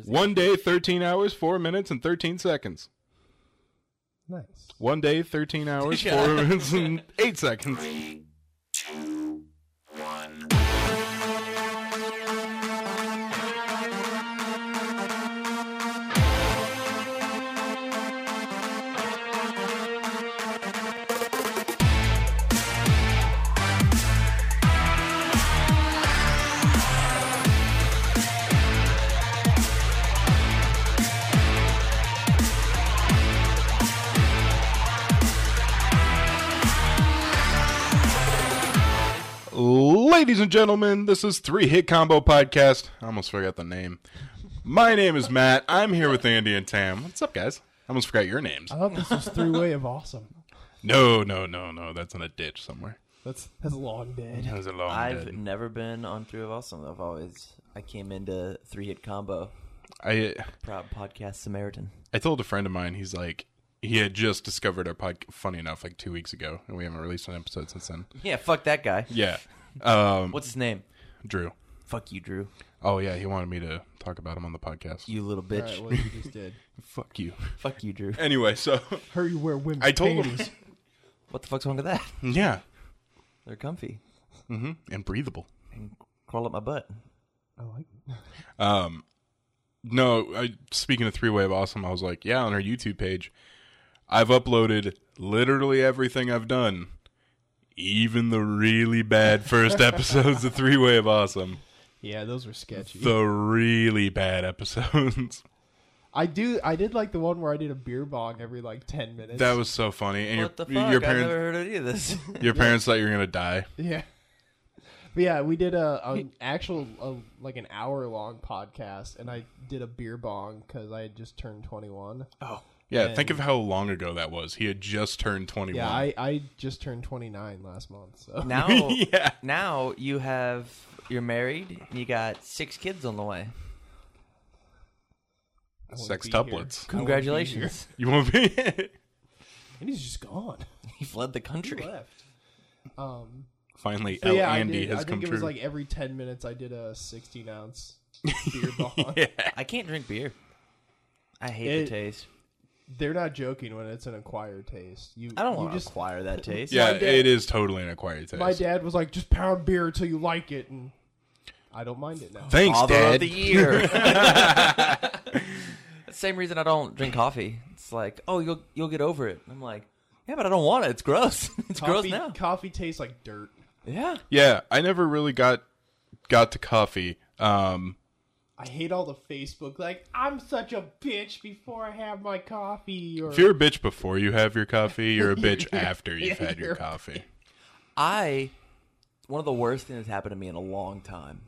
was One day, 13 hours, 4 minutes, and 13 seconds. Nice. One day, 13 hours, 4 minutes, and 8 seconds. Ladies and gentlemen, this is Three Hit Combo Podcast. I almost forgot the name. My name is Matt. I'm here with Andy and Tam. What's up, guys? I almost forgot your names. I thought this was three way of awesome. No, no, no, no. That's in a ditch somewhere. That's that's long dead. That was a long day. I've dead. never been on Three of Awesome. I've always I came into Three Hit Combo. I Proud podcast Samaritan. I told a friend of mine. He's like, he had just discovered our podcast. Funny enough, like two weeks ago, and we haven't released an episode since then. Yeah, fuck that guy. Yeah. Um, What's his name? Drew? Fuck you, Drew. Oh yeah, he wanted me to talk about him on the podcast. You little All bitch. right, what you just did. Fuck you. Fuck you, Drew. Anyway, so Hurry, wear women's I told him. panties. What the fuck's wrong with that? yeah, They're comfy. hmm and breathable. And crawl up my butt. I like. It. Um, no, I, speaking of three way of awesome, I was like, yeah, on our YouTube page, I've uploaded literally everything I've done, even the really bad first episodes of three way of awesome, Yeah, those were sketchy. the really bad episodes. I do. I did like the one where I did a beer bong every like ten minutes. that was so funny, and what the your fuck? your I've parents never heard of any of this. your parents thought you were gonna die. yeah. But yeah, we did a an actual a, like an hour long podcast, and I did a beer bong because I had just turned twenty one. oh. Yeah, think of how long ago that was. He had just turned twenty one. Yeah, I I just turned twenty nine last month. So Now yeah. now you have you're married and you got six kids on the way. I won't be here. Sextuplets. I won't be here. Congratulations. You won't be. And he's just gone. He fled the He country. left. Um. Finally, So El yeah, I, Andy did, has I come think it true. was like every ten minutes I did a sixteen ounce beer bong. yeah. I can't drink beer. I hate It- the taste. They're not joking when it's an acquired taste. You I don't want to just acquire that taste. Yeah, My dad- it is totally an acquired taste. My dad was like, just pound beer until you like it, and I don't mind it now. Thanks, Father Dad. of the year. Same reason I don't drink coffee. It's like, oh, you'll you'll get over it. I'm like, yeah, but I don't want it. It's gross. it's gross coffee, now. coffee tastes like dirt. Yeah. Yeah, I never really got got to coffee. Um, I hate all the Facebook like I'm such a bitch before I have my coffee. Or if you're a bitch before you have your coffee, you're a bitch You're- after you've yeah, had your coffee. I one of the worst things that's happened to me in a long time.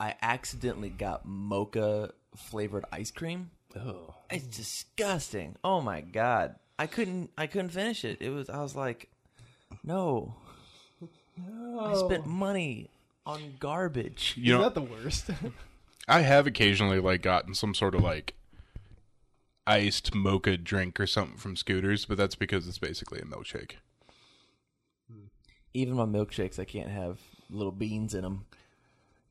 I accidentally got mocha flavored ice cream. oh, It's disgusting. Oh my god. I couldn't I couldn't finish it. It was I was like, no. I spent money on garbage. You is know, that the worst? I have occasionally like gotten some sort of like iced mocha drink or something from Scooters, but that's because it's basically a milkshake. Even my milkshakes, I can't have little beans in them.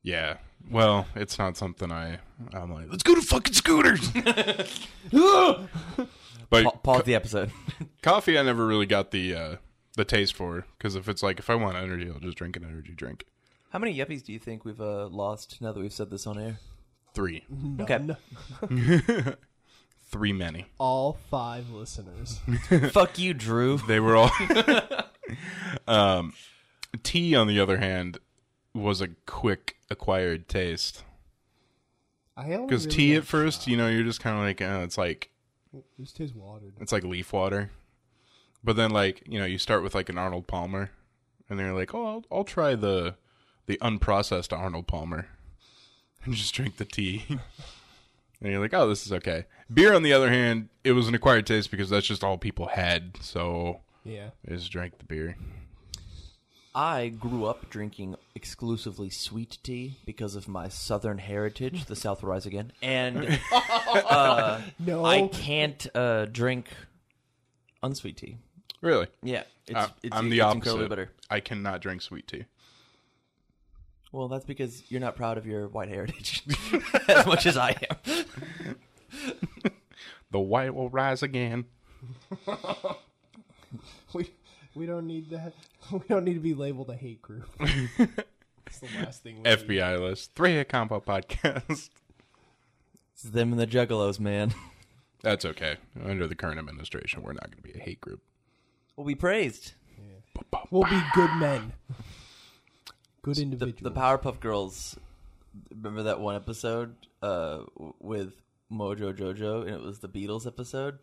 Yeah. Well, it's not something I. I'm like, let's go to fucking Scooters. but Pa- pause the episode. coffee, I never really got the uh, the taste for because if it's like if I want energy, I'll just drink an energy drink. How many yuppies do you think we've uh, lost now that we've said this on air? Three, Okay. Three many. all five listeners. Fuck you, Drew. They were all. um, tea, on the other hand, was a quick acquired taste I only because really tea like at first, you know, you're just kind of like, oh, it's like It just tastes watered. it's like leaf water, but then like you know you start with like an Arnold Palmer, and then you're like, oh, I'll, I'll try the the unprocessed Arnold Palmer, and just drink the tea. And you're like, oh, this is okay. Beer, on the other hand, it was an acquired taste because that's just all people had. So Yeah. I just drank the beer. I grew up drinking exclusively sweet tea because of my southern heritage. The South will rise again, and uh, No. I can't uh, drink unsweet tea. Really? Yeah, it's, Uh, it's, I'm the it's opposite. incredibly bitter. I cannot drink sweet tea. Well, that's because you're not proud of your white heritage as much as I am. The white will rise again. We we don't need that. We don't need to be labeled a hate group. It's the last thing. We need. FBI list. Three hit combo podcast. It's them and the Juggalos, man. That's okay. Under the current administration, we're not going to be a hate group. We'll be praised. We'll be good men. Good The, individuals. the Powerpuff Girls. Remember that one episode uh, with Mojo Jojo, and it was the Beatles episode,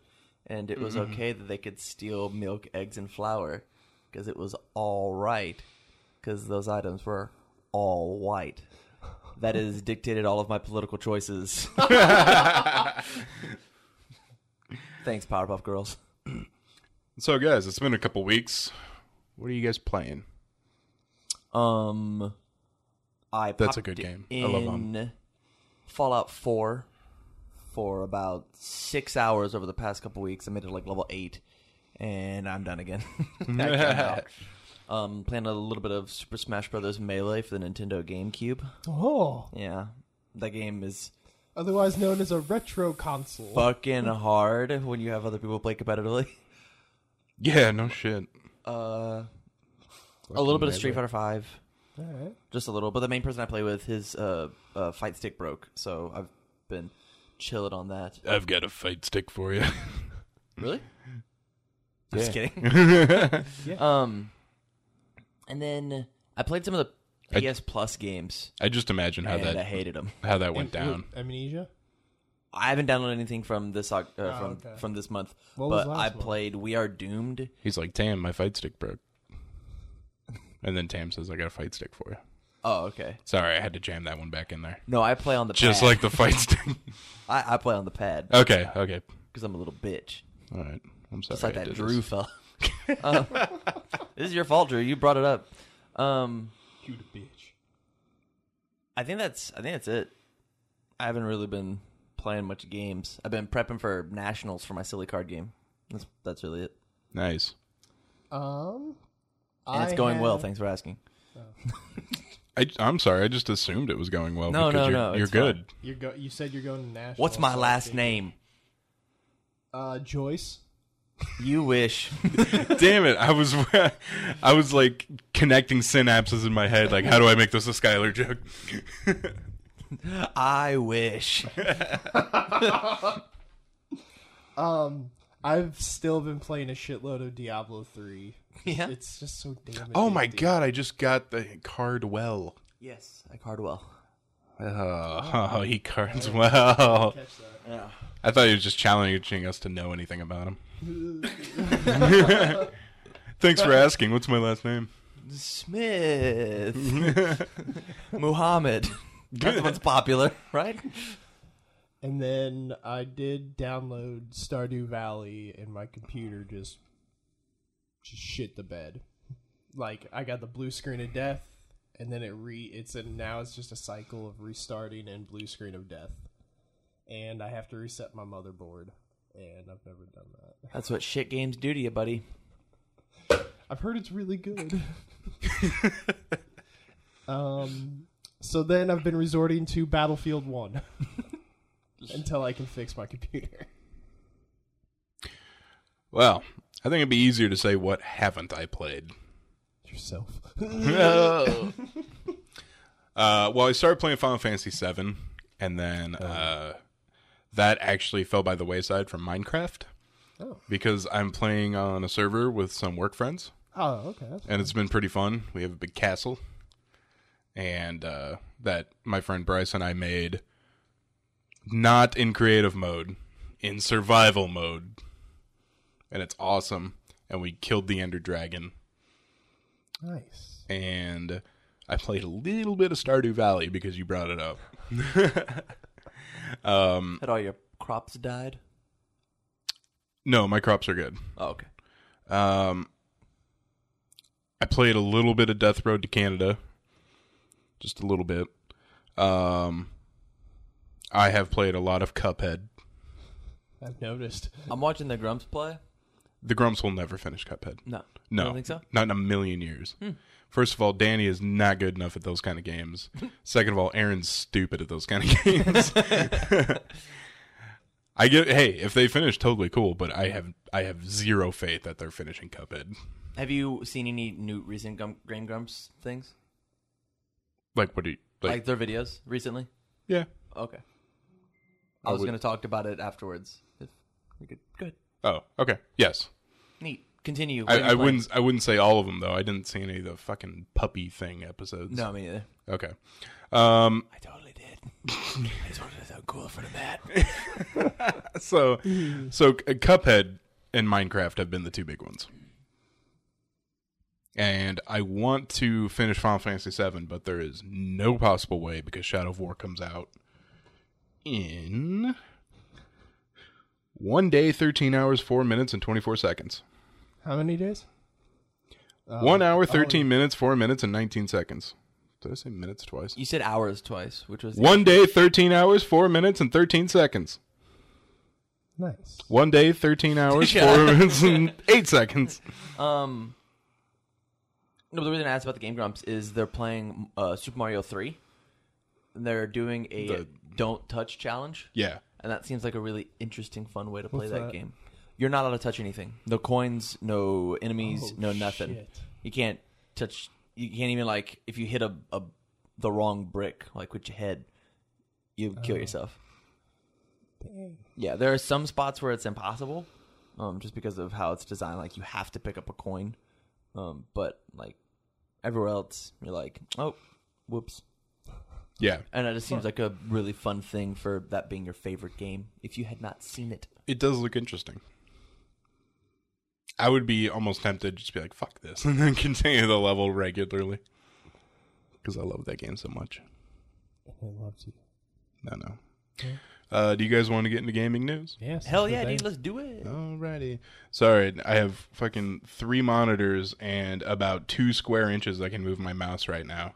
and it was okay that they could steal milk, eggs, and flour because it was all right because those items were all white. That has dictated all of my political choices. Thanks, Powerpuff Girls. So, guys, it's been a couple weeks. What are you guys playing? Um, I That's a popped good game. I In love 'em. Fallout Four for about six hours over the past couple weeks. I made it like level eight, and I'm done again. I. Um, playing a little bit of Super Smash Brothers Melee for the Nintendo GameCube. oh, Yeah, that game is otherwise known as a retro console. fucking hard when you have other people play competitively. Yeah, no shit. Uh, a little bit of Street Fighter Five. All right. just a little. But the main person I play with, his uh, uh, fight stick broke, so I've been chilling on that. I've got a fight stick for you. Really? Just Yeah. kidding. Yeah. Um, and then I played some of the I- PS Plus games, I just imagine how and I that hated them. how that went down. Amnesia. I haven't downloaded anything from this Oc- uh, Oh, from okay. from this month, What was but last I month? played We Are Doomed. He's like, "Tam, my fight stick broke." And then Tam says, "I got a fight stick for you." Oh, okay. Sorry, I had to jam that one back in there. No, I play on the Just pad. like the fight stick. I, I play on the pad okay, okay. because I'm a little bitch, All right. I'm sorry. just like I that did Drew this. fella. Um, this is your fault, Drew. You brought it up. Um, You the bitch. I think that's I think that's it. I haven't really been playing much games. I've been prepping for nationals for my silly card game. That's that's really it. Nice. Um, And it's I going well. have- Thanks for asking. I, I'm sorry. I just assumed it was going well. No, because no, you're, no, You're it's good. You're go- You said you're going to Nashville. What's my so I last think- name? Uh, Joyce. You wish. Damn it! I was, I was like connecting synapses in my head. Like, how do I make this a Skylar joke? I wish. Um, I've still been playing a shitload of Diablo three. Yeah. It's just so damn. oh my addicting. god! I just got the card well. yes, I card well. Oh, oh. he cards well. Catch that. Yeah. I thought he was just challenging us to know anything about him. Thanks for asking. What's my last name? Smith. Muhammad. That's what's popular, right? And then I did download Stardew Valley, and my computer just just shit the bed. Like I got the blue screen of death, and then it re it's a now it's just a cycle of restarting and blue screen of death, and I have to reset my motherboard, and I've never done that. That's what shit games do to you, buddy. I've heard it's really good. um, so then I've been resorting to Battlefield One until I can fix my computer. Well, I think it'd be easier to say what haven't I played. Yourself. uh, well, I started playing Final Fantasy VII, and then uh, that actually fell by the wayside from Minecraft Oh. because I'm playing on a server with some work friends, Oh, okay. And it's been pretty fun. We have a big castle, and uh, that my friend Bryce and I made not in creative mode, in survival mode, and it's awesome. And we killed the Ender Dragon nice. and I played a little bit of Stardew Valley because you brought it up. um, Had all your crops died? no, my crops are good. Oh, okay. Um, I played a little bit of Death Road to Canada, just a little bit. Um, I have played a lot of Cuphead. I've noticed. I'm watching the Grumps play, The Grumps will never finish Cuphead. No. No, You don't think so? Not in a million years. Hmm. First of all, Danny is not good enough at those kind of games. Second of all, Arin's stupid at those kind of games. I get. Hey, if they finish, totally cool. But I have I have zero faith that they're finishing Cuphead. Have you seen any new recent Gum- Game Grumps things? Like what do you Like, like? their videos recently? yeah. Okay. I was would- going to talk about it afterwards. If we could. Good. Oh, okay. Yes. Neat. Continue. What I, I wouldn't. I wouldn't say all of them though. I didn't see any of the fucking puppy thing episodes. No, me neither. Okay. Um. I totally did. I just wanted to sound cool for the mat. So, so uh, Cuphead and Minecraft have been the two big ones. And I want to finish Final Fantasy VII, but there is no possible way because Shadow of War comes out in one day, thirteen hours, four minutes, and twenty-four seconds. How many days? one hour, thirteen minutes, four minutes, and nineteen seconds. Did I say minutes twice? You said hours twice, which was the- One day, thirteen hours, four minutes, and thirteen seconds. Nice. One day, thirteen hours, four minutes, and eight seconds. Um. No, the reason I asked about the Game Grumps is they're playing uh, Super Mario Three. And they're doing a The- don't touch challenge, Yeah. And that seems like a really interesting, fun way to play What's that, that? game. You're not allowed to touch anything. No coins, no enemies, Oh, no nothing. shit. You can't touch. You can't even like if you hit a, a the wrong brick, like with your head, you kill Oh. yourself. Yeah, there are some spots where it's impossible, um, just because of how it's designed. Like you have to pick up a coin, um, but like everywhere else, you're like, oh, whoops. Yeah. And it just seems like a really fun thing for that being your favorite game. If you had not seen it, It does look interesting. I would be almost tempted to just be like, fuck this, and then continue the level regularly. Because I love that game so much. I love you. No, no. Uh, do you guys want to get into gaming news? Yes. hell yeah, dude, let's do it. Alrighty. Sorry, I have fucking three monitors and about two square inches I can move my mouse right now.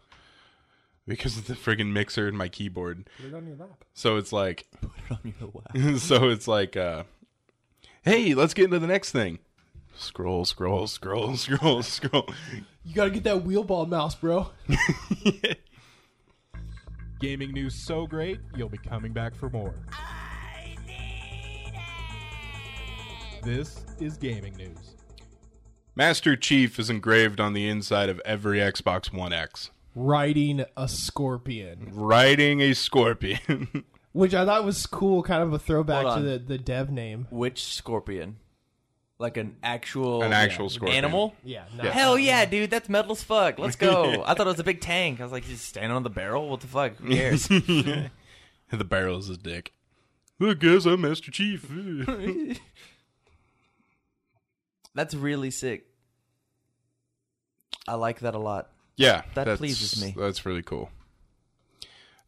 Because of the friggin' mixer and my keyboard. Put it on your lap. So it's like Put it on your lap. so it's like uh hey, let's get into the next thing. Scroll, scroll, scroll, scroll, scroll. You gotta get that wheel ball mouse, bro. Gaming news so great, you'll be coming back for more. I need it. This is gaming news. Master Chief is engraved on the inside of every Xbox One X. Riding a scorpion, Riding a scorpion. which I thought was cool, kind of a throwback to the, the dev name. Which scorpion? Like an actual An actual scorpion. animal? Yeah. Not, Hell yeah, dude, that's metal as fuck. Let's go. I thought it was a big tank. I was like, just standing on the barrel. What the fuck? Who cares? the barrel is his dick. Look, guys, I'm Master Chief. that's really sick. I like that a lot. Yeah, That pleases me. That's really cool.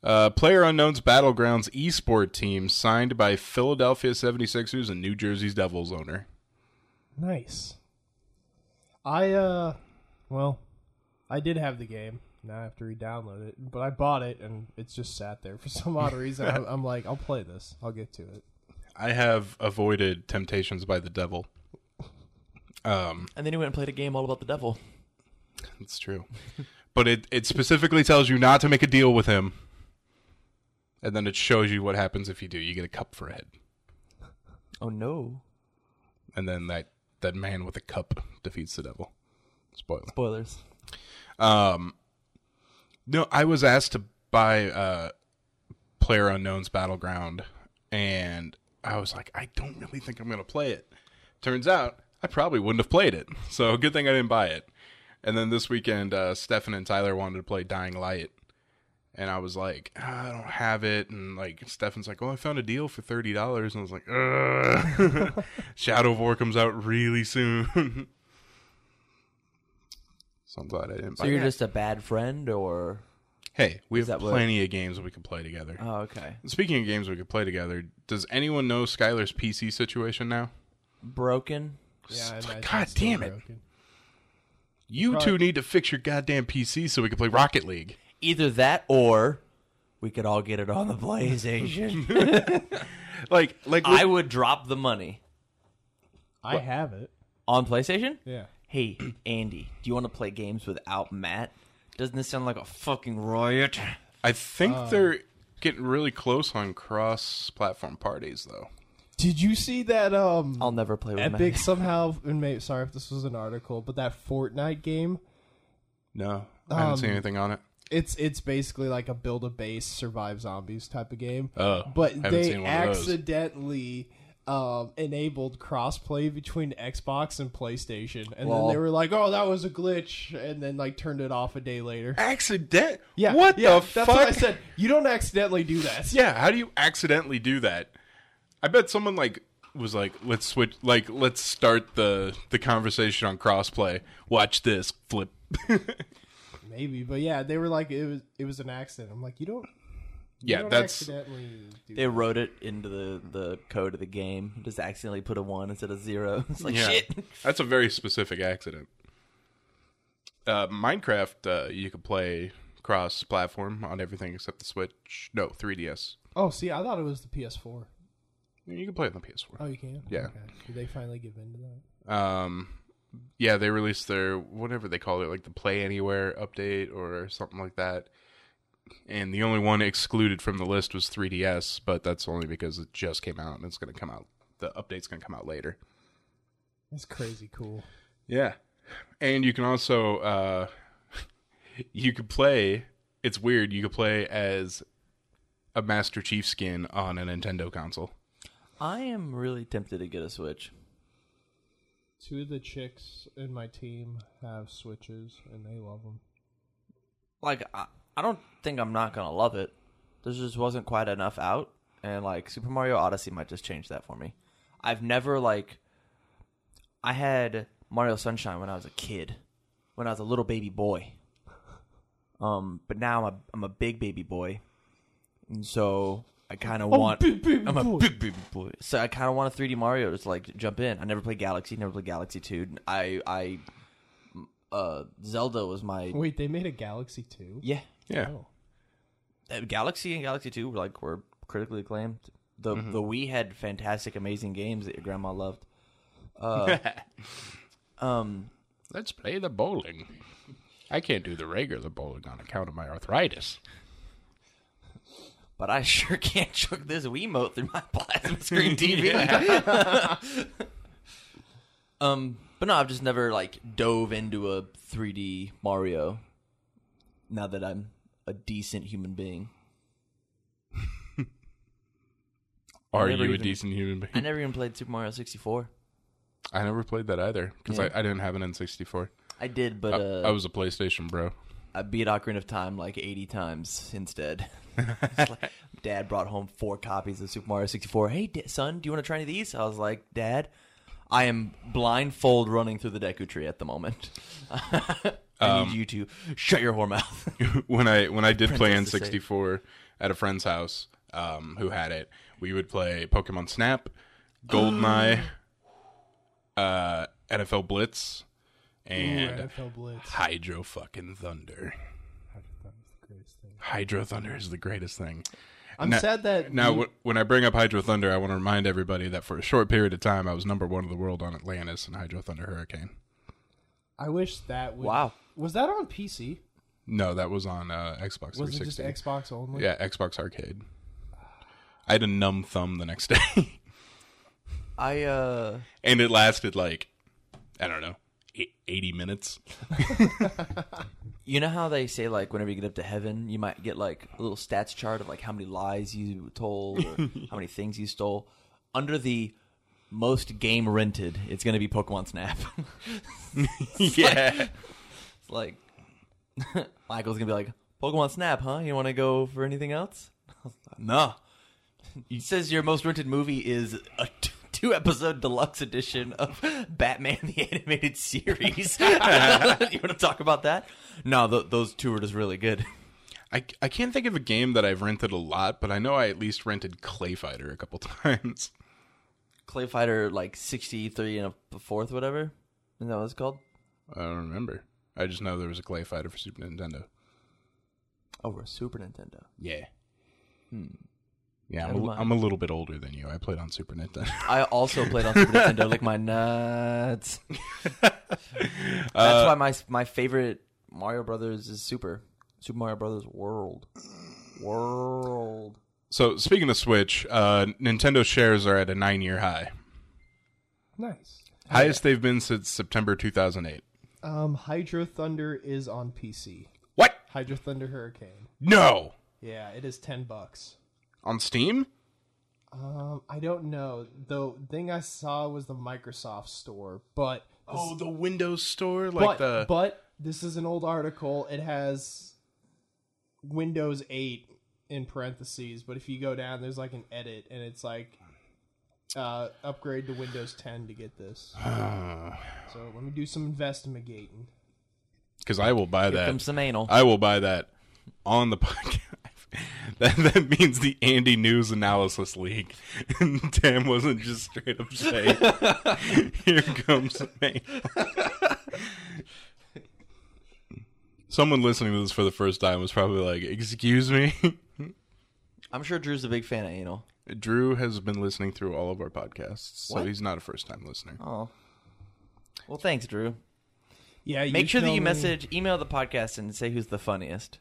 Uh, Player Unknown's Battlegrounds esport team signed by Philadelphia 76ers and New Jersey's Devils owner. Nice. I uh, well, I did have the game. Now I have to re-download it, but I bought it and it's just sat there for some odd reason. I'm, I'm like, I'll play this. I'll get to it. I have avoided temptations by the devil. Um, And then he went and played a game all about the devil. It's true, but it it specifically tells you not to make a deal with him, and then it shows you what happens if you do. You get a cup for a head, Oh no. and then that that man with a cup defeats the devil. Spoiler. Spoilers. Um, no, I was asked to buy uh, Player Unknown's Battleground, and I was like, I don't really think I'm going to play it. Turns out, I probably wouldn't have played it. So good thing I didn't buy it. And then this weekend, uh, Stefan and Tyler wanted to play Dying Light. And I was like, "Ah, I don't have it. And like, Stefan's like, Oh, I found a deal for $30. And I was like, Ugh. Shadow of War comes out really soon. so I'm glad I didn't So buy you're it. just a bad friend, or Hey, we Is have that what- plenty of games we can play together. oh, okay, Speaking of games we could play together, does anyone know Skylar's PC situation now? broken. Yeah. I imagine God it's still damn it. broken. You Probably- two need to fix your goddamn PC so we can play Rocket League. Either that, or we could all get it on the PlayStation. Like, like I would drop the money. I have it. On PlayStation? Yeah. Hey, Andy, do you want to play games without Matt? Doesn't this sound like a fucking riot? I think uh. they're getting really close on cross-platform parties, though. Did you see that? Um, I'll never play with Epic Matt. somehow. And may, sorry if this was an article, but that Fortnite game. No, I haven't seen Um, anything on it. It's it's basically like a build a base, survive zombies type of game. Oh, but haven't they seen one of those. accidentally um, enabled crossplay between Xbox and PlayStation, and Lol. then they were like, "Oh, that was a glitch," and then like turned it off a day later. Accident? Yeah, What yeah, the that's fuck? what I said. You don't accidentally do that. Yeah, how do you accidentally do that? I bet someone like was like, "Let's switch. Like, let's start the the conversation on crossplay. Watch this flip." Maybe, but yeah, they were like, it was it was an accident. I'm like, you don't. you yeah, don't that's accidentally do They wrote it into the, the code of the game. Just accidentally put a one instead of zero. It's like yeah, shit. that's a very specific accident. Uh, Minecraft, uh, you could play cross-platform on everything except the Switch. No, 3DS. Oh, see, I thought it was the PS4. You can play it on the PS4. Oh, you can. Yeah. Okay. Did they finally give in to that? Um, yeah, they released their whatever they call it, like the Play Anywhere update or something like that. And the only one excluded from the list was 3DS, but that's only because it just came out and it's going to come out. The update's going to come out later. That's crazy cool. Yeah, and you can also uh, you could play. It's weird. You could play as a Master Chief skin on a Nintendo console. I am really tempted to get a Switch. Two of the chicks in my team have Switches, and they love them. Like, I, I don't think I'm not gonna love it. There just wasn't quite enough out, and like Super Mario Odyssey might just change that for me. I've never like, I had Mario Sunshine when I was a kid, when I was a little baby boy. Um, but now I'm a I'm a big baby boy, and so I kind of want. big baby I'm boy. a big baby boy, so I kind of want a 3D Mario to like jump in. I never played Galaxy, never played Galaxy Two. I I, uh, Zelda was my Wait, they made a Galaxy Two. yeah. Yeah, Oh. Uh, Galaxy and Galaxy Two were like were critically acclaimed. The the Wii had fantastic, amazing games that your grandma loved. Uh, um, let's play the bowling. I can't do the regular bowling on account of my arthritis. But I sure can't chuck this Wiimote through my plasma screen TV. um, but no, I've just never like dove into a 3D Mario. Now that I'm a decent human being, Are never you a decent human being? I never even played Super Mario 64. I never played that either because Yeah. I, I didn't have an N64. I did, but I, uh, I was a PlayStation bro. I beat Ocarina of Time like 80 times instead. Like, Dad brought home four copies of Super Mario 64. Hey, son, do you want to try any of these? I was like, Dad, I am blindfold running through the Deku Tree at the moment. I need you to shut your whore mouth. when I when I did play Princess to N64 at a friend's house um, who had it, we would play Pokemon Snap, Goldeneye, uh, NFL Blitz, and Ooh, NFL Blitz. Hydro fucking Thunder. That was the greatest thing. Hydro Thunder is the greatest thing. I'm Now- sad that Now, we- when I bring up Hydro Thunder, I want to remind everybody that for a short period of time, I was number one in the world on Atlantis and Hydro Thunder Hurricane. I wish that would. Wow. Was that on PC? No, that was on uh, Xbox Was it just 360. Xbox only? Yeah, Xbox Arcade. I had a numb thumb the next day. I, uh, and it lasted like I don't know, e- eighty minutes. you know how they say, like, whenever you get up to heaven, you might get, like, a little stats chart of, like, how many lies you told or how many things you stole? Under the most game rented, it's going to be Pokemon Snap. yeah, It's like Michael's gonna be like, Pokemon Snap, huh? You want to go for anything else? no. He says your most rented movie is a t- two episode deluxe edition of Batman the Animated Series. you want to talk about that? No, th- those two are just really good. I I can't think of a game that I've rented a lot, but I know I at least rented Clay Fighter a couple times. Clay Fighter like sixty three and a fourth, whatever. Isn't that what it's called? I don't remember. I just know there was a Clay Fighter for Super Nintendo. Oh, Over a Super Nintendo. Yeah, hmm. Yeah, I'm Never a, mind. I'm a little bit older than you. I played on Super Nintendo. I also played on Super Nintendo, like my nuts. That's why my my favorite Mario Brothers is Super Super Mario Brothers World. World. so speaking of Switch, uh, Nintendo shares are at a nine year high, Nice. highest they've been since September 2008. Um, Hydro Thunder is on PC. What? Hydro Thunder Hurricane. No, Yeah, it is ten bucks. On Steam. Um, I don't know. The thing I saw was the Microsoft store, but Oh, the Windows Store, like but, the but this is an old article. It has Windows 8 in parentheses, but if you go down, there's like an edit, and it's like uh, upgrade to Windows 10 to get this. so let me do some investigating. because I will buy Here that. comes some anal. I will buy that on the podcast. that that means the Andy News Analysis League. And Tam wasn't just straight up saying, "Here comes me." Someone listening to this for the first time was probably like, "Excuse me." I'm sure Drew's a big fan of anal. Drew has been listening through all of our podcasts, so What? he's not a first time listener. Oh. Well, thanks, Drew. Yeah, you Make sure that tell you me- message, email the podcast, and say who's the funniest.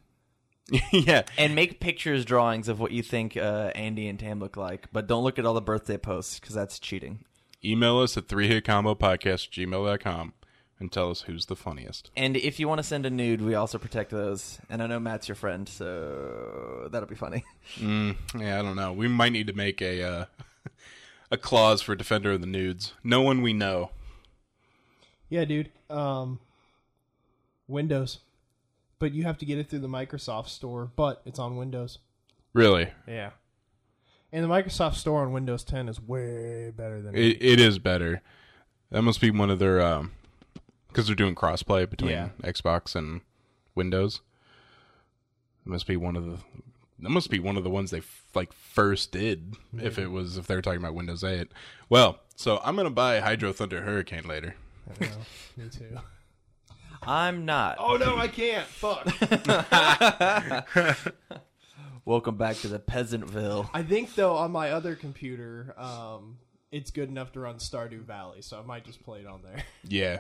yeah, And make pictures, drawings of what you think uh, Andy and Tam look like, but don't look at all the birthday posts because that's cheating. email us at three hit combo podcast gmail.com and tell us who's the funniest. And if you want to send a nude, we also protect those. And I know Matt's your friend, so that'll be funny. Mm, yeah, I don't know. We might need to make a uh, a clause for defender of the nudes. No one we know. Yeah, dude. Um, Windows, but you have to get it through the Microsoft store. But it's on Windows. Really, Yeah. And the Microsoft Store on Windows 10 is way better than it, it is better. That must be one of their um because they're doing crossplay between Yeah. Xbox and Windows. It must be one of the. That must be one of the ones they f- like first did. If it was if they were talking about Windows 8. Well, so I'm gonna buy Hydro Thunder Hurricane later. I know. Me too. I'm not. Oh no, I can't. Fuck. Welcome back to the Peasantville. I think though on my other computer, um, it's good enough to run Stardew Valley, so I might just play it on there. Yeah.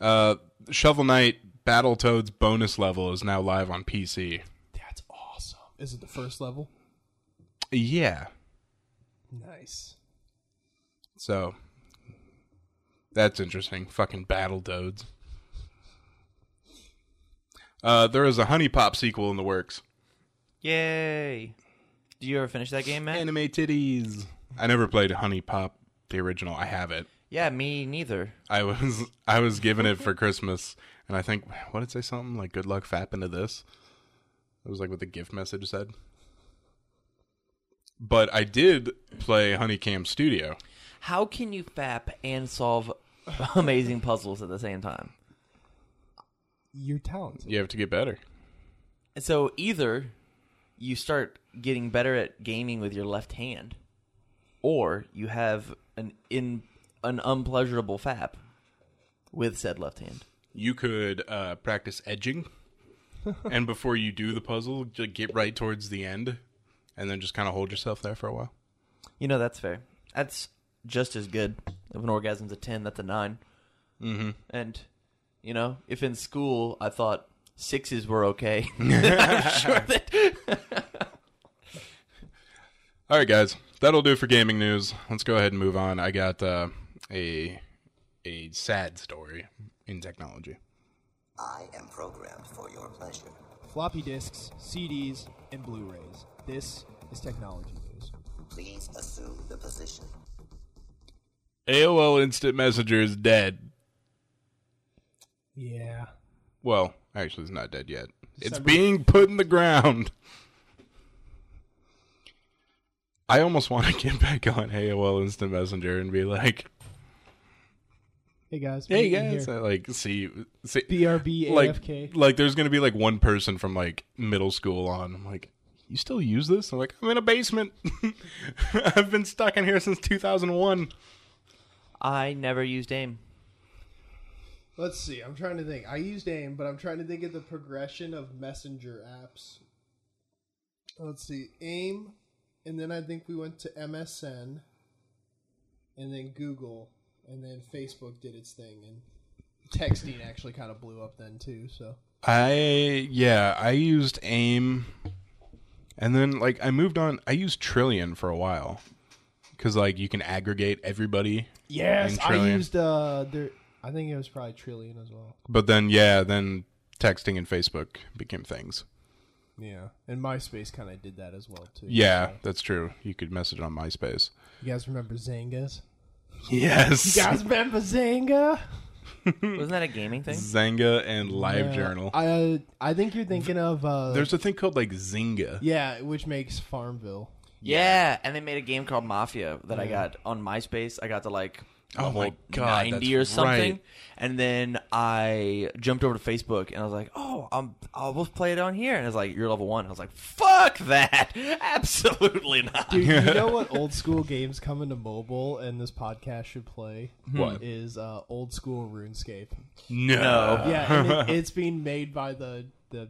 Uh, Shovel Knight Battletoads bonus level is now live on PC. That's awesome. Is it the first level? Yeah. Nice. So that's interesting. Fucking Battletoads. Uh, there is a HuniePop sequel in the works. Yay! Do you ever finish that game, Matt? Anime titties. I never played HuniePop, the original. I have it. yeah, me neither. I was I was given it for Christmas, and I think what did it say something like "Good luck fap into this." It was like what the gift message said. But I did play HunieCam Studio. How can you fap and solve amazing puzzles at the same time? You're talented. You have to get better. So either you start getting better at gaming with your left hand, or you have an in an unpleasurable fap with said left hand. You could uh, practice edging, and before you do the puzzle, just get right towards the end, and then just kind of hold yourself there for a while. You know that's fair. That's just as good. If an orgasm's a ten, that's a 9 Mm-hmm. And you know, if in school I thought sixes were okay, I'm sure that All right, guys, that'll do for gaming news. Let's go ahead and move on. I got uh, a a sad story in technology. I am programmed for your pleasure. Floppy disks, CDs, and Blu-rays. This is technology news. Please assume the position. AOL Instant Messenger is dead. Yeah. Well, actually, it's not dead yet. It's December- being put in the ground. I almost want to get back on AOL Instant Messenger and be like, Hey guys. "Hey guys," here. I, like see, see BRB like AFK. like there's gonna be like one person from like middle school on. I'm like, you still use this? I'm like, I'm in a basement. I've been stuck in here since 2001. I never used AIM. Let's see. I'm trying to think. I used AIM, but I'm trying to think of the progression of messenger apps. Let's see. AIM and then I think we went to MSN, and then Google, and then Facebook did its thing, and texting actually kind of blew up then too. So I yeah, I used AIM, and then like I moved on. I used Trillian for a while because like you can aggregate everybody. yes, And I used uh, there. I think it was probably Trillian as well. But then yeah, then texting and Facebook became things. Yeah, and MySpace kind of did that as well too. Yeah, So- that's true. You could message on MySpace. you guys remember Xangas? Yes. You guys remember Xanga? Wasn't that a gaming thing? Xanga and Live Yeah, Journal. I uh, I think you're thinking of uh, There's a thing called like Zynga. yeah, which makes Farmville. Yeah, and they made a game called Mafia that I got on MySpace. I got to like Oh level my God, 90 or that's something, right. and then I jumped over to Facebook and I was like, "Oh, I'm, I'll we'll play it on here." And it's like, "You're level one." I was like, "Fuck that! Absolutely not." Dude, you know what old school games come into mobile and this podcast should play? What? is uh, old school RuneScape? No. No. Yeah, and it, it's being made by the the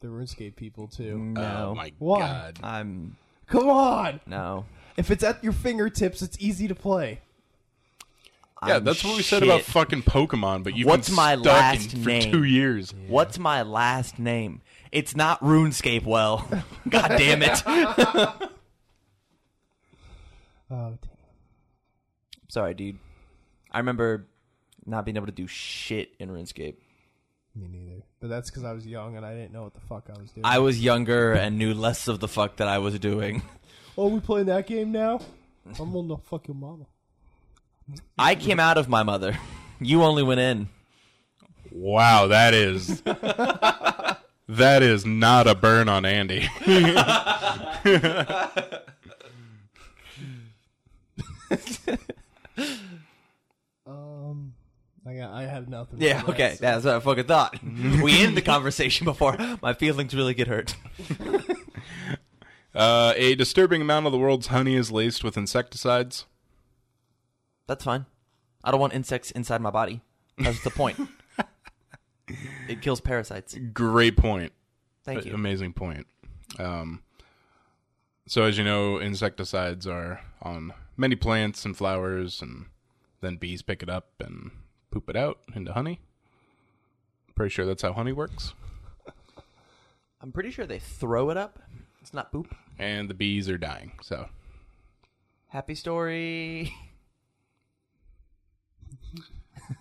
the RuneScape people too. No, Oh my Why? god. I'm Come on, no. if it's at your fingertips, it's easy to play. Yeah, I'm that's what we said about fucking Pokemon, but you've What's been my stuck last in, for name? two years. What's my last name? It's not RuneScape. Well, god damn it. Oh, Sorry, dude. I remember not being able to do shit in RuneScape. me neither. But that's because I was young and I didn't know what the fuck I was doing. I was younger and knew less of the fuck that I was doing. oh, we playing that game now? I'm on the fucking mama. I came out of my mother. You only went in. Wow, that is that is not a burn on Andy. Um, I got, I have nothing. Yeah, for that, okay. so- That's what I fucking thought. we end the conversation before my feelings really get hurt. Uh, a disturbing amount of the world's honey is laced with insecticides. That's fine. I don't want insects inside my body. That's the point. it kills parasites. Great point. Thank you. Amazing point. Um, so, as you know, insecticides are on many plants and flowers, and then bees pick it up and poop it out into honey. Pretty sure that's how honey works. I'm pretty sure they throw it up. It's not poop. And the bees are dying. So, Happy story.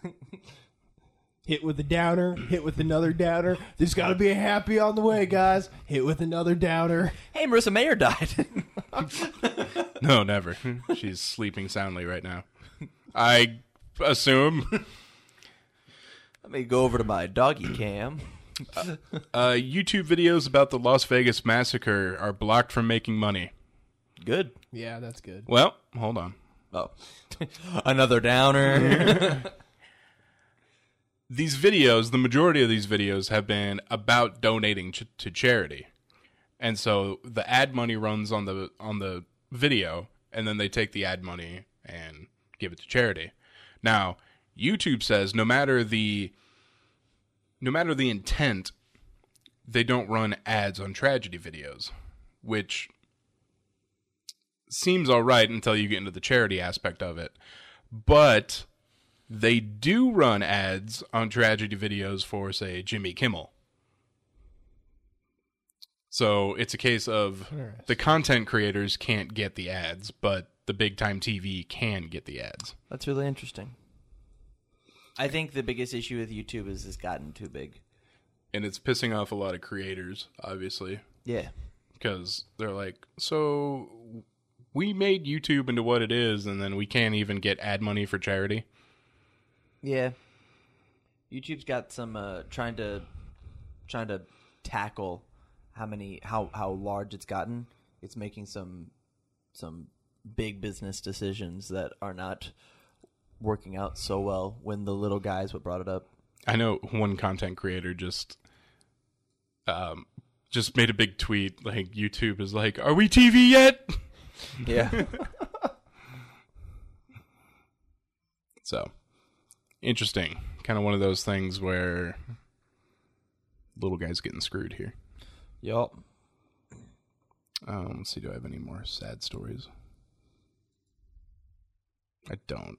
Hit with a downer, hit with another downer. There's got to be a happy on the way, guys. Hit with another downer. Hey, Marissa Mayer died. no, never. She's sleeping soundly right now. I assume. Let me go over to my doggy cam. Uh, YouTube videos about the Las Vegas massacre are blocked from making money. Good. Yeah, that's good. Well, hold on. Oh, another downer. These videos, the majority of these videos have been about donating ch- to charity. And so the ad money runs on the on the video and then they take the ad money and give it to charity. Now, YouTube says no matter the no matter the intent, they don't run ads on tragedy videos, which seems all right until you get into the charity aspect of it. But they do run ads on tragedy videos for, say, Jimmy Kimmel. So it's a case of the content creators can't get the ads, but the big time TV can get the ads. That's really interesting. I think the biggest issue with YouTube is it's gotten too big. And it's pissing off a lot of creators, obviously, Yeah. because they're like, so we made YouTube into what it is, and then we can't even get ad money for charity. Yeah. YouTube's got some uh, trying to trying to tackle how many how how large it's gotten. It's making some some big business decisions that are not working out so well when the little guys what brought it up. I know one content creator just um just made a big tweet like YouTube is like, "Are we TV yet?" Yeah. So, interesting. Kind of one of those things where little guy's getting screwed here. yup. Um, let's see. Do I have any more sad stories? I don't.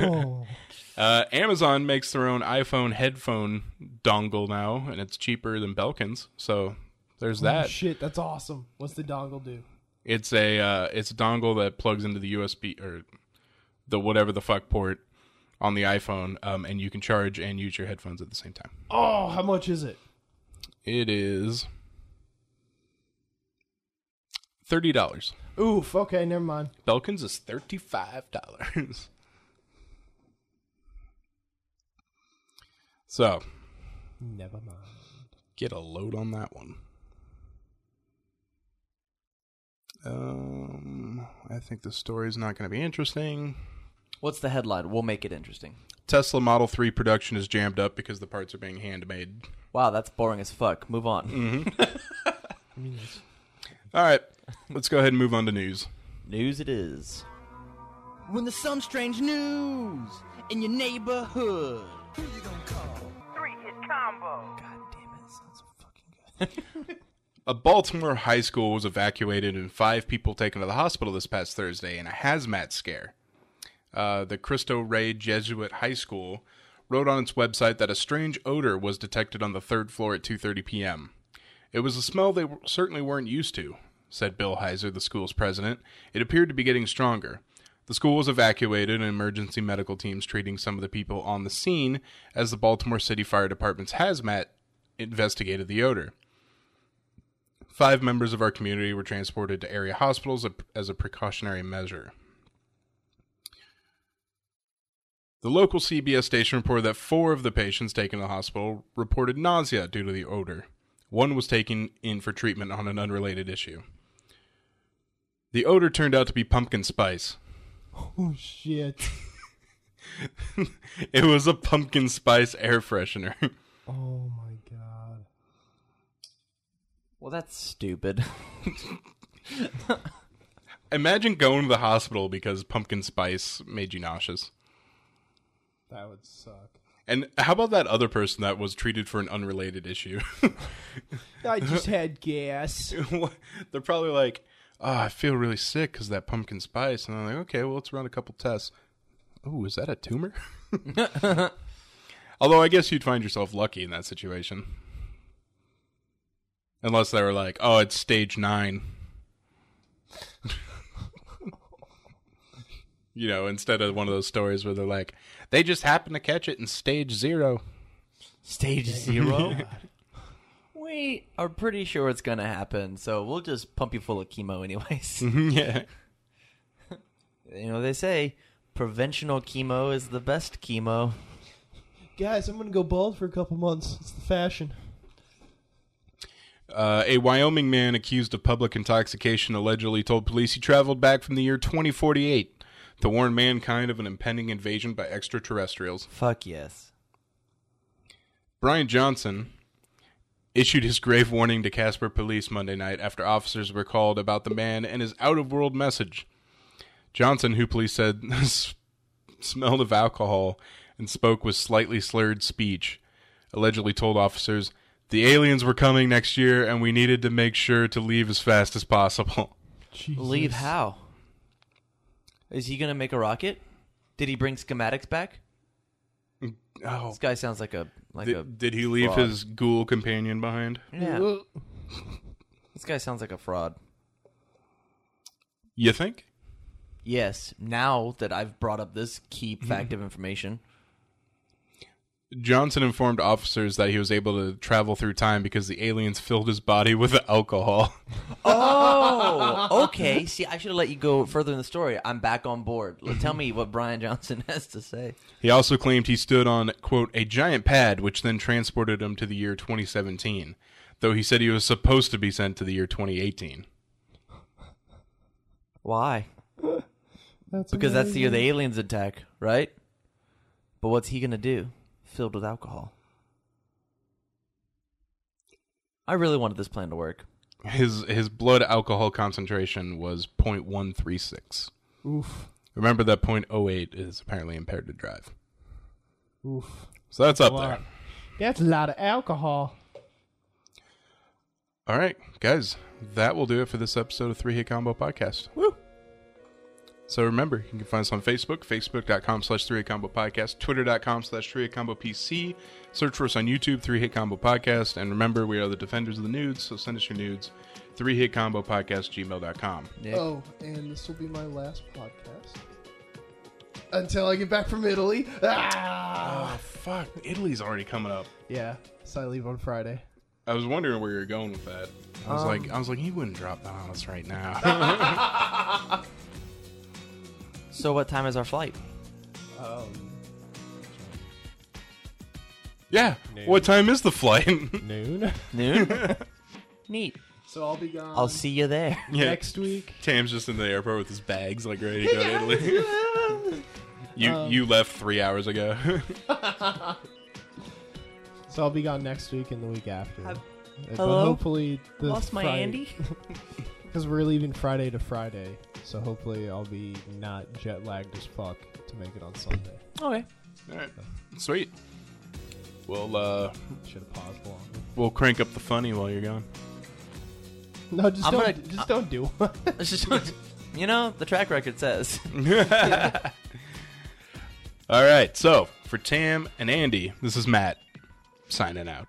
Oh. Uh, Amazon makes their own iPhone headphone dongle now, and it's cheaper than Belkin's. So there's Oh, that. shit, that's awesome. What's the dongle do? It's a uh, it's a dongle that plugs into the USB or the whatever the fuck port on the iPhone, um, and you can charge and use your headphones at the same time. Oh, how much is it? It is thirty dollars. Oof. Okay, never mind. Belkin's is thirty five dollars. so Never mind. get a load on that one. Um, I think the story's not going to be interesting. What's the headline? We'll make it interesting. Tesla Model 3 production is jammed up because the parts are being handmade. Wow, that's boring as fuck. Move on. I mean, it's- All right, let's go ahead and move on to news. News it is. When there's some strange news in your neighborhood. who you gonna call? Three hit combo. God damn it, it sounds so fucking good. A Baltimore high school was evacuated and five people taken to the hospital this past Thursday in a hazmat scare. Uh, the Cristo Rey Jesuit High School wrote on its website that a strange odor was detected on the third floor at 2:30 p.m. It was a smell they certainly weren't used to, said Bill Heiser, the school's president. It appeared to be getting stronger. The school was evacuated and emergency medical teams treating some of the people on the scene as the Baltimore City Fire Department's hazmat investigated the odor. Five members of our community were transported to area hospitals as a precautionary measure. The local CBS station reported that four of the patients taken to the hospital reported nausea due to the odor. One was taken in for treatment on an unrelated issue. The odor turned out to be pumpkin spice. oh shit. It was a pumpkin spice air freshener. Oh my god. Well, that's stupid. Imagine going to the hospital because pumpkin spice made you nauseous. That would suck. And how about that other person that was treated for an unrelated issue? I just had gas. They're probably like, oh, I feel really sick because that pumpkin spice. And I'm like, okay, well, let's run a couple tests. Oh, is that a tumor? Although I guess you'd find yourself lucky in that situation. Unless they were like, oh, it's stage nine. you know, instead of one of those stories where they're like, they just happened to catch it in stage zero. Stage zero? we are pretty sure it's going to happen, so we'll just pump you full of chemo anyways. Mm-hmm, yeah. you know, they say preventional chemo is the best chemo. Guys, I'm gonna go bald for a couple months. It's the fashion. Uh, a Wyoming man accused of public intoxication allegedly told police he traveled back from the year 2048 to warn mankind of an impending invasion by extraterrestrials. Fuck yes. Brian Johnson issued his grave warning to Casper police Monday night after officers were called about the man and his out of world message. Johnson, who police said smelled of alcohol and spoke with slightly slurred speech, allegedly told officers the aliens were coming next year and we needed to make sure to leave as fast as possible. Jesus. Leave how? Is he going to make a rocket? Did he bring schematics back? Oh, This guy sounds like a like a did, did he leave fraud. his ghoul companion behind? yeah. This guy sounds like a fraud. You think? Yes. Now that I've brought up this key fact mm-hmm. of information, Johnson informed officers that he was able to travel through time because the aliens filled his body with alcohol. Oh, okay. See, I should have let you go further in the story. I'm back on board. Tell me what Brian Johnson has to say. He also claimed he stood on, quote, a giant pad, which then transported him to the year 2017, though he said he was supposed to be sent to the year 2018. Why? That's Because that's the year the aliens attack, right? But what's he gonna do? Filled with alcohol. I really wanted this plan to work. His his blood alcohol concentration was 0.136. Oof. Remember that 0.08 is apparently impaired to drive. Oof. So that's up there. That's a lot of alcohol. All right, guys, that will do it for this episode of Three Hit Combo Podcast. Woo! So remember, you can find us on Facebook, facebook.com slash 3 Hit Combo Podcast, twitter.com slash 3 Hit Combo PC. Search for us on YouTube, 3 Hit Combo Podcast. And remember, we are the defenders of the nudes, so send us your nudes, 3 Hit Combo Podcast, gmail.com. Nick? Oh, and this will be my last podcast until I get back from Italy. Ah! Oh, fuck. Italy's already coming up. Yeah, so I leave on Friday. I was wondering where you were going with that. I was Um, like, I was like, he wouldn't drop that on us right now. So what time is our flight? Um, yeah. What time is the flight? noon. Noon. Neat. So I'll be gone. I'll see you there. yeah. next week. Tam's just in the airport with his bags, like ready to go to Italy. you Um, you left three hours ago. So I'll be gone next week and the week after. Have- Uh, But Hello? hopefully the Lost my Andy. Because we're leaving Friday to Friday, so hopefully I'll be not jet lagged as fuck to make it on Sunday. Okay. All right, sweet. We'll uh Should have paused longer. we'll crank up the funny while you're gone. No, just I'm don't. gonna- just don't do it. It's just- you know, the track record says. All right, so for Tam and Andy, this is Matt signing out.